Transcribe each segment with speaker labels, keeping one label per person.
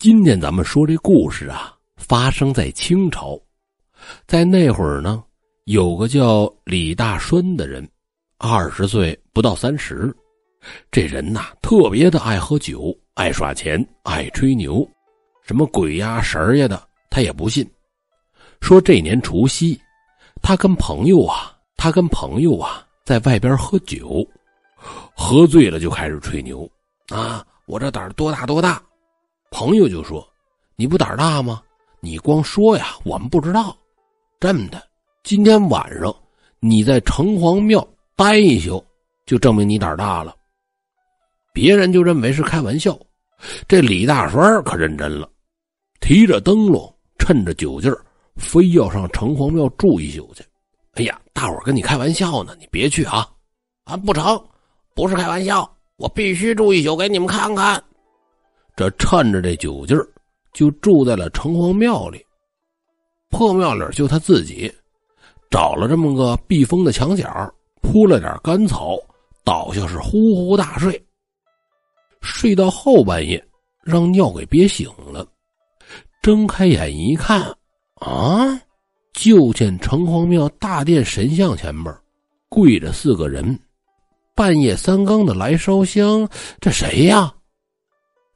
Speaker 1: 今天咱们说这故事啊，发生在清朝，在那会儿呢，有个叫李大栓的人，二十岁不到三十，这人呐特别的爱喝酒，爱耍钱，爱吹牛，什么鬼呀神儿呀的他也不信。说这年除夕，他跟朋友啊，他跟朋友啊在外边喝酒，喝醉了就开始吹牛啊，我这胆儿多大多大。朋友就说：“你不胆大吗？你光说呀，我们不知道。这么的，今天晚上你在城隍庙待一宿，就证明你胆大了。”别人就认为是开玩笑，这李大栓可认真了，提着灯笼，趁着酒劲儿，非要上城隍庙住一宿去。哎呀，大伙跟你开玩笑呢，你别去啊！
Speaker 2: 啊，不成，不是开玩笑，我必须住一宿给你们看看。
Speaker 1: 这趁着这酒劲儿，就住在了城隍庙里。破庙里就他自己，找了这么个避风的墙角，铺了点干草，倒下是呼呼大睡。睡到后半夜，让尿给憋醒了，睁开眼一看，啊，就见城隍庙大殿神像前面跪着四个人，半夜三更的来烧香，这谁呀？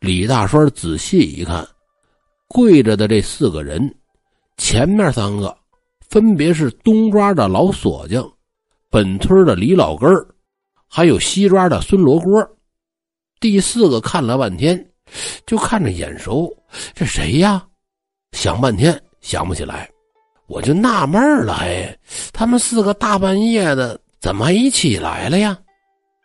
Speaker 1: 李大栓仔细一看，跪着的这四个人，前面三个分别是东庄的老锁匠，本村的李老根儿，还有西庄的孙罗锅。第四个看了半天，就看着眼熟，这谁呀？想半天想不起来，我就纳闷了，哎，他们四个大半夜的怎么一起来了呀？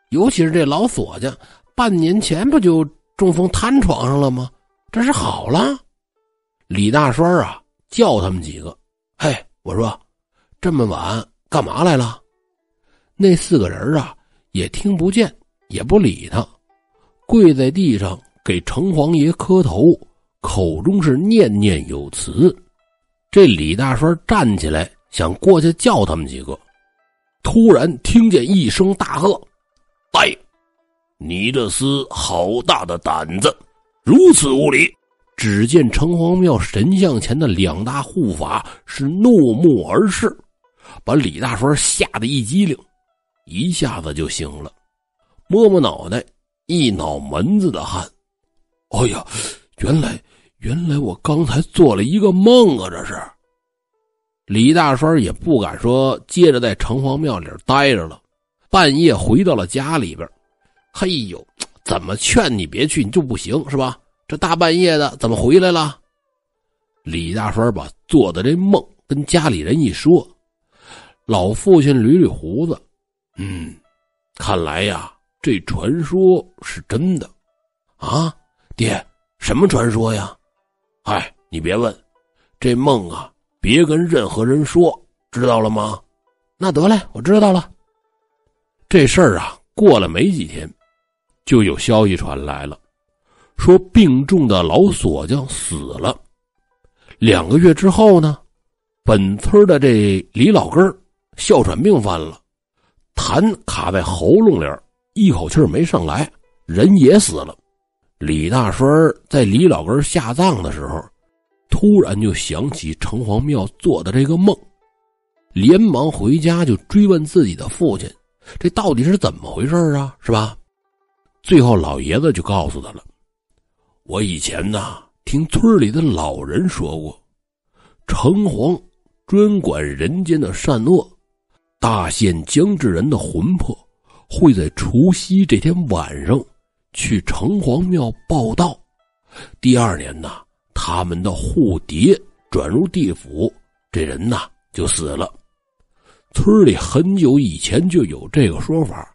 Speaker 1: 尤其是这老锁匠，半年前不就？中风瘫床上了吗？这是好了。李大栓啊，叫他们几个。嘿，我说，这么晚干嘛来了？那四个人啊，也听不见，也不理他，跪在地上给城隍爷磕头，口中是念念有词。这李大栓站起来想过去叫他们几个，突然听见一声大喝：“
Speaker 3: 哎！”你这厮好大的胆子，如此无礼！
Speaker 1: 只见城隍庙神像前的两大护法是怒目而视，把李大栓吓得一激灵，一下子就醒了，摸摸脑袋，一脑门子的汗。哎呀，原来原来我刚才做了一个梦啊！这是李大栓也不敢说接着在城隍庙里待着了，半夜回到了家里边。嘿呦，怎么劝你别去，你就不行是吧？这大半夜的怎么回来了？李大栓把做的这梦跟家里人一说，老父亲捋捋胡子，嗯，看来呀，这传说是真的啊！爹，什么传说呀？哎，你别问，这梦啊，别跟任何人说，知道了吗？那得嘞，我知道了。这事儿啊，过了没几天。就有消息传来了，说病重的老锁匠死了。两个月之后呢，本村的这李老根哮喘病犯了，痰卡在喉咙里，一口气没上来，人也死了。李大栓在李老根下葬的时候，突然就想起城隍庙做的这个梦，连忙回家就追问自己的父亲：“这到底是怎么回事啊？是吧？”最后，老爷子就告诉他了：“我以前呢，听村里的老人说过，城隍专管人间的善恶，大限将至，人的魂魄会在除夕这天晚上去城隍庙报道。第二年呢，他们的护蝶转入地府，这人呐就死了。村里很久以前就有这个说法。”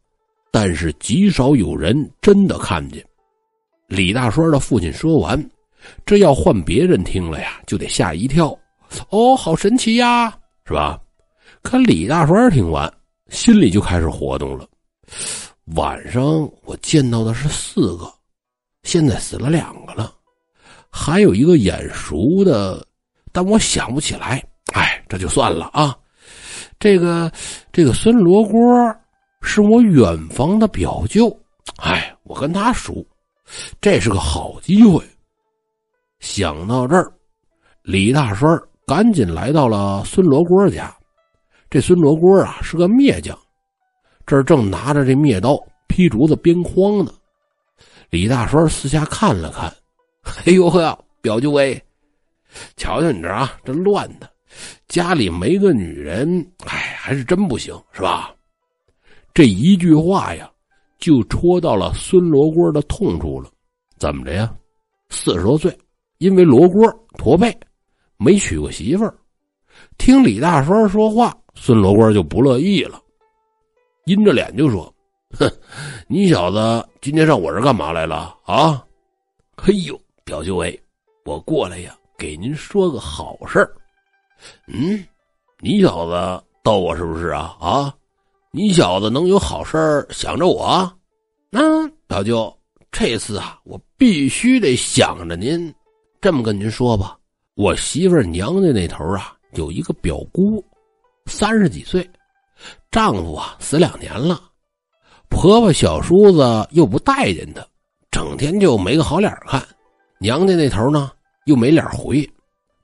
Speaker 1: 但是极少有人真的看见。李大栓的父亲说完，这要换别人听了呀，就得吓一跳。哦，好神奇呀，是吧？可李大栓听完，心里就开始活动了。晚上我见到的是四个，现在死了两个了，还有一个眼熟的，但我想不起来。哎，这就算了啊。这个，这个孙罗锅。是我远房的表舅，哎，我跟他熟，这是个好机会。想到这儿，李大栓赶紧来到了孙罗锅家。这孙罗锅啊是个篾匠，这正拿着这篾刀劈竹子编筐呢。李大栓四下看了看，哎呦呵，表舅哎，瞧瞧你这啊，这乱的，家里没个女人，哎，还是真不行，是吧？这一句话呀，就戳到了孙罗锅的痛处了。怎么着呀？四十多岁，因为罗锅驼背，没娶过媳妇儿。听李大栓说话，孙罗锅就不乐意了，阴着脸就说：“哼，你小子今天上我这干嘛来了啊？”“嘿呦，表舅喂，我过来呀，给您说个好事儿。”“嗯，你小子逗我是不是啊？啊？”你小子能有好事想着我？那老舅，这次啊，我必须得想着您。这么跟您说吧，我媳妇娘家那头啊，有一个表姑，三十几岁，丈夫啊死两年了，婆婆小叔子又不待见她，整天就没个好脸看。娘家那头呢又没脸回，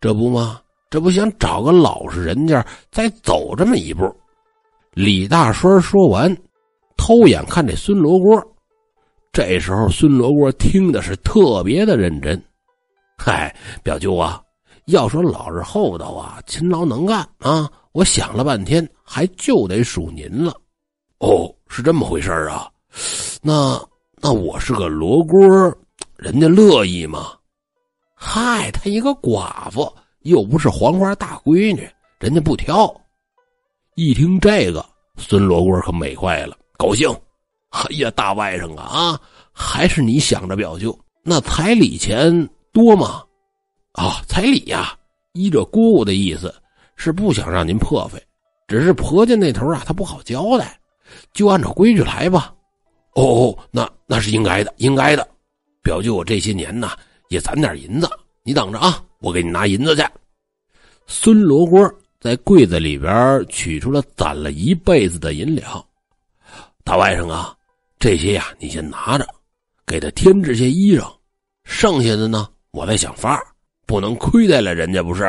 Speaker 1: 这不吗？这不想找个老实人家再走这么一步。李大栓说完，偷眼看这孙罗锅。这时候，孙罗锅听的是特别的认真。嗨，表舅啊，要说老实厚道啊，勤劳能干啊，我想了半天，还就得数您了。哦，是这么回事啊？那那我是个罗锅，人家乐意吗？嗨，她一个寡妇，又不是黄花大闺女，人家不挑。一听这个，孙罗锅可美坏了，高兴。哎呀，大外甥啊啊，还是你想着表舅。那彩礼钱多吗？啊，彩礼呀，依着姑姑的意思，是不想让您破费，只是婆家那头啊，他不好交代，就按照规矩来吧。哦哦，那那是应该的，应该的。表舅，我这些年呢，也攒点银子，你等着啊，我给你拿银子去。孙罗锅。在柜子里边取出了攒了一辈子的银两，大外甥啊，这些呀你先拿着，给他添置些衣裳，剩下的呢我再想法不能亏待了人家不是？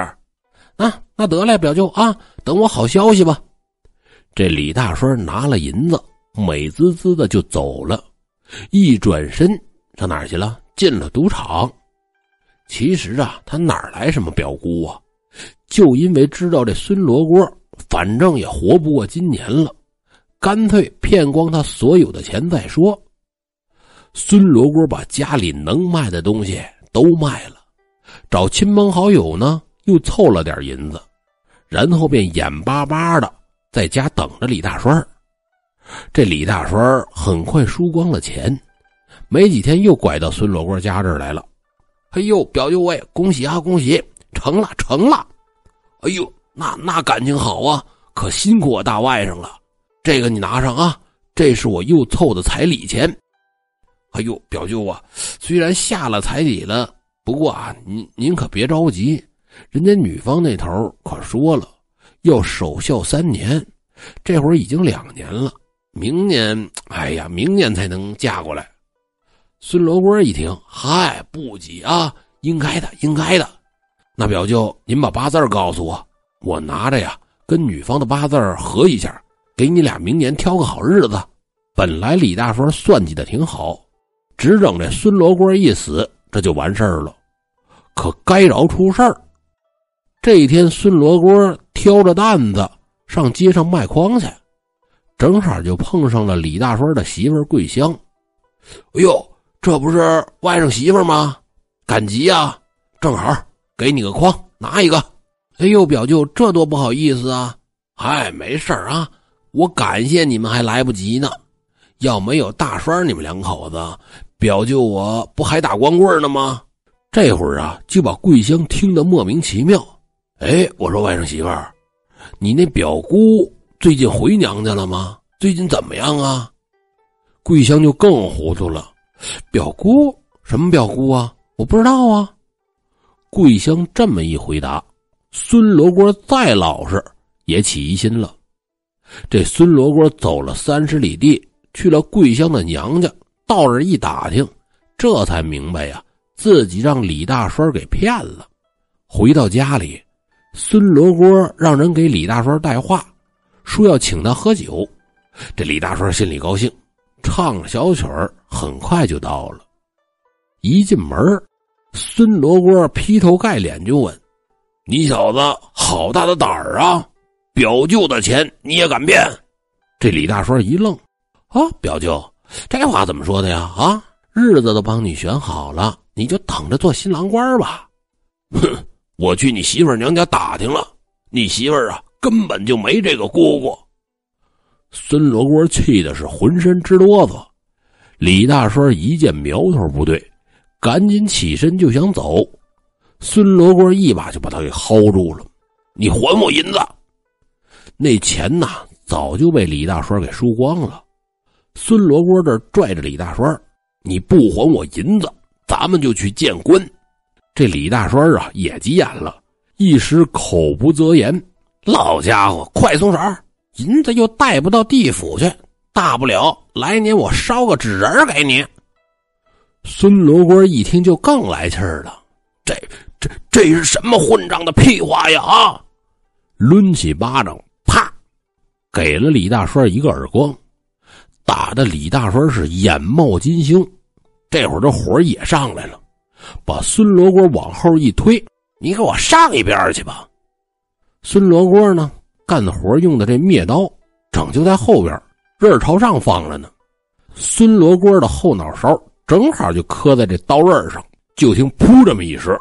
Speaker 1: 啊，那得嘞，表舅啊，等我好消息吧。这李大栓拿了银子，美滋滋的就走了，一转身上哪儿去了？进了赌场。其实啊，他哪来什么表姑啊？就因为知道这孙罗锅反正也活不过今年了，干脆骗光他所有的钱再说。孙罗锅把家里能卖的东西都卖了，找亲朋好友呢又凑了点银子，然后便眼巴巴的在家等着李大栓。这李大栓很快输光了钱，没几天又拐到孙罗锅家这儿来了。哎呦，表舅喂，恭喜啊，恭喜，成了，成了！哎呦，那那感情好啊，可辛苦我大外甥了。这个你拿上啊，这是我又凑的彩礼钱。哎呦，表舅啊，虽然下了彩礼了，不过啊，您您可别着急，人家女方那头可说了，要守孝三年，这会儿已经两年了，明年，哎呀，明年才能嫁过来。孙罗锅一听，嗨，不急啊，应该的，应该的。那表舅，您把八字告诉我，我拿着呀，跟女方的八字合一下，给你俩明年挑个好日子。本来李大栓算计的挺好，只等这孙罗锅一死，这就完事儿了。可该着出事儿。这一天，孙罗锅挑着担子上街上卖筐去，正好就碰上了李大栓的媳妇桂香。哎呦，这不是外甥媳妇吗？赶集呀，正好。给你个筐，拿一个。哎呦，表舅，这多不好意思啊！哎，没事啊，我感谢你们还来不及呢。要没有大栓你们两口子，表舅我不还打光棍呢吗？这会儿啊，就把桂香听得莫名其妙。哎，我说外甥媳妇儿，你那表姑最近回娘家了吗？最近怎么样啊？桂香就更糊涂了。表姑什么表姑啊？我不知道啊。桂香这么一回答，孙罗锅再老实也起疑心了。这孙罗锅走了三十里地，去了桂香的娘家，到这一打听，这才明白呀，自己让李大栓给骗了。回到家里，孙罗锅让人给李大栓带话，说要请他喝酒。这李大栓心里高兴，唱小曲儿，很快就到了。一进门，孙罗锅劈头盖脸就问：“
Speaker 3: 你小子好大的胆儿啊！表舅的钱你也敢骗？”
Speaker 1: 这李大栓一愣：“啊，表舅，这话怎么说的呀？啊，日子都帮你选好了，你就等着做新郎官吧。”
Speaker 3: 哼，我去你媳妇娘家打听了，你媳妇啊根本就没这个姑姑。
Speaker 1: 孙罗锅气的是浑身直哆嗦。李大栓一见苗头不对，赶紧起身就想走。孙罗锅一把就把他给薅住了：“
Speaker 3: 你还我银子！”
Speaker 1: 那钱呐，早就被李大栓给输光了。孙罗锅这拽着李大栓：“你不还我银子，咱们就去见官。”这李大栓啊也急眼了，一时口不择言：“
Speaker 2: 老家伙，快松手！”银子又带不到地府去，大不了来年我烧个纸人给你。
Speaker 1: 孙罗锅一听就更来气儿了，
Speaker 3: 这这这是什么混账的屁话呀！啊！
Speaker 1: 抡起巴掌，啪，给了李大栓一个耳光，打的李大栓是眼冒金星。这会儿这火也上来了，把孙罗锅往后一推：“
Speaker 2: 你给我上一边去吧！”
Speaker 1: 孙罗锅呢？干活用的这灭刀，整就在后边，刃朝上放着呢。孙罗锅的后脑勺正好就磕在这刀刃上，就听“噗”这么一声，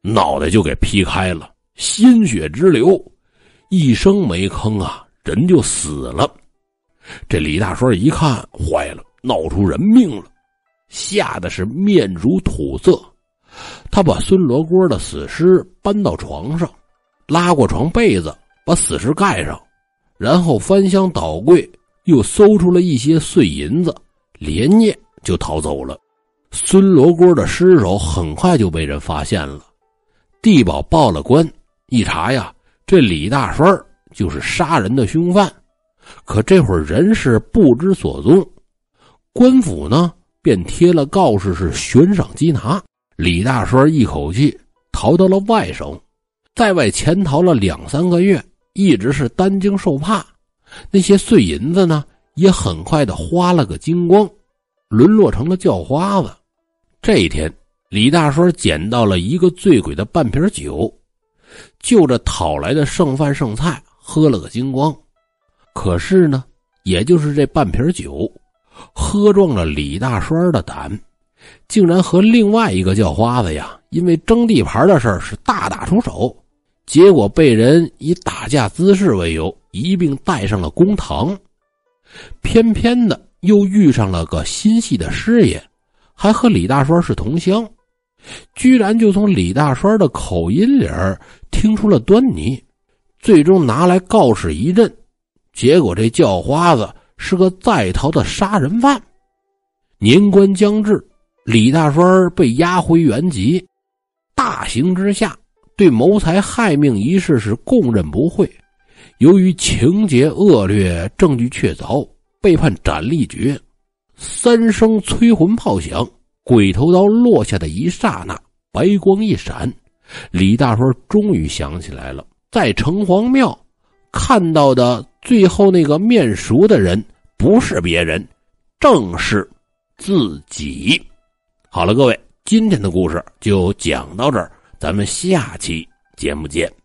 Speaker 1: 脑袋就给劈开了，鲜血直流，一声没吭啊，人就死了。这李大栓一看，坏了，闹出人命了，吓得是面如土色。他把孙罗锅的死尸搬到床上，拉过床被子。把死尸盖上，然后翻箱倒柜，又搜出了一些碎银子，连夜就逃走了。孙罗锅的尸首很快就被人发现了，地保报了官，一查呀，这李大栓就是杀人的凶犯。可这会儿人是不知所踪，官府呢便贴了告示，是悬赏缉拿。李大栓一口气逃到了外省，在外潜逃了两三个月。一直是担惊受怕，那些碎银子呢，也很快的花了个精光，沦落成了叫花子。这一天，李大栓捡到了一个醉鬼的半瓶酒，就着讨来的剩饭剩菜喝了个精光。可是呢，也就是这半瓶酒，喝壮了李大栓的胆，竟然和另外一个叫花子呀，因为争地盘的事是大打出手。结果被人以打架滋事为由一并带上了公堂，偏偏的又遇上了个心细的师爷，还和李大栓是同乡，居然就从李大栓的口音里儿听出了端倪，最终拿来告示一阵，结果这叫花子是个在逃的杀人犯。年关将至，李大栓被押回原籍，大刑之下。对谋财害命一事是供认不讳，由于情节恶劣、证据确凿，被判斩立决。三声催魂炮响，鬼头刀落下的一刹那，白光一闪，李大栓终于想起来了，在城隍庙看到的最后那个面熟的人，不是别人，正是自己。好了，各位，今天的故事就讲到这儿。咱们下期节目见。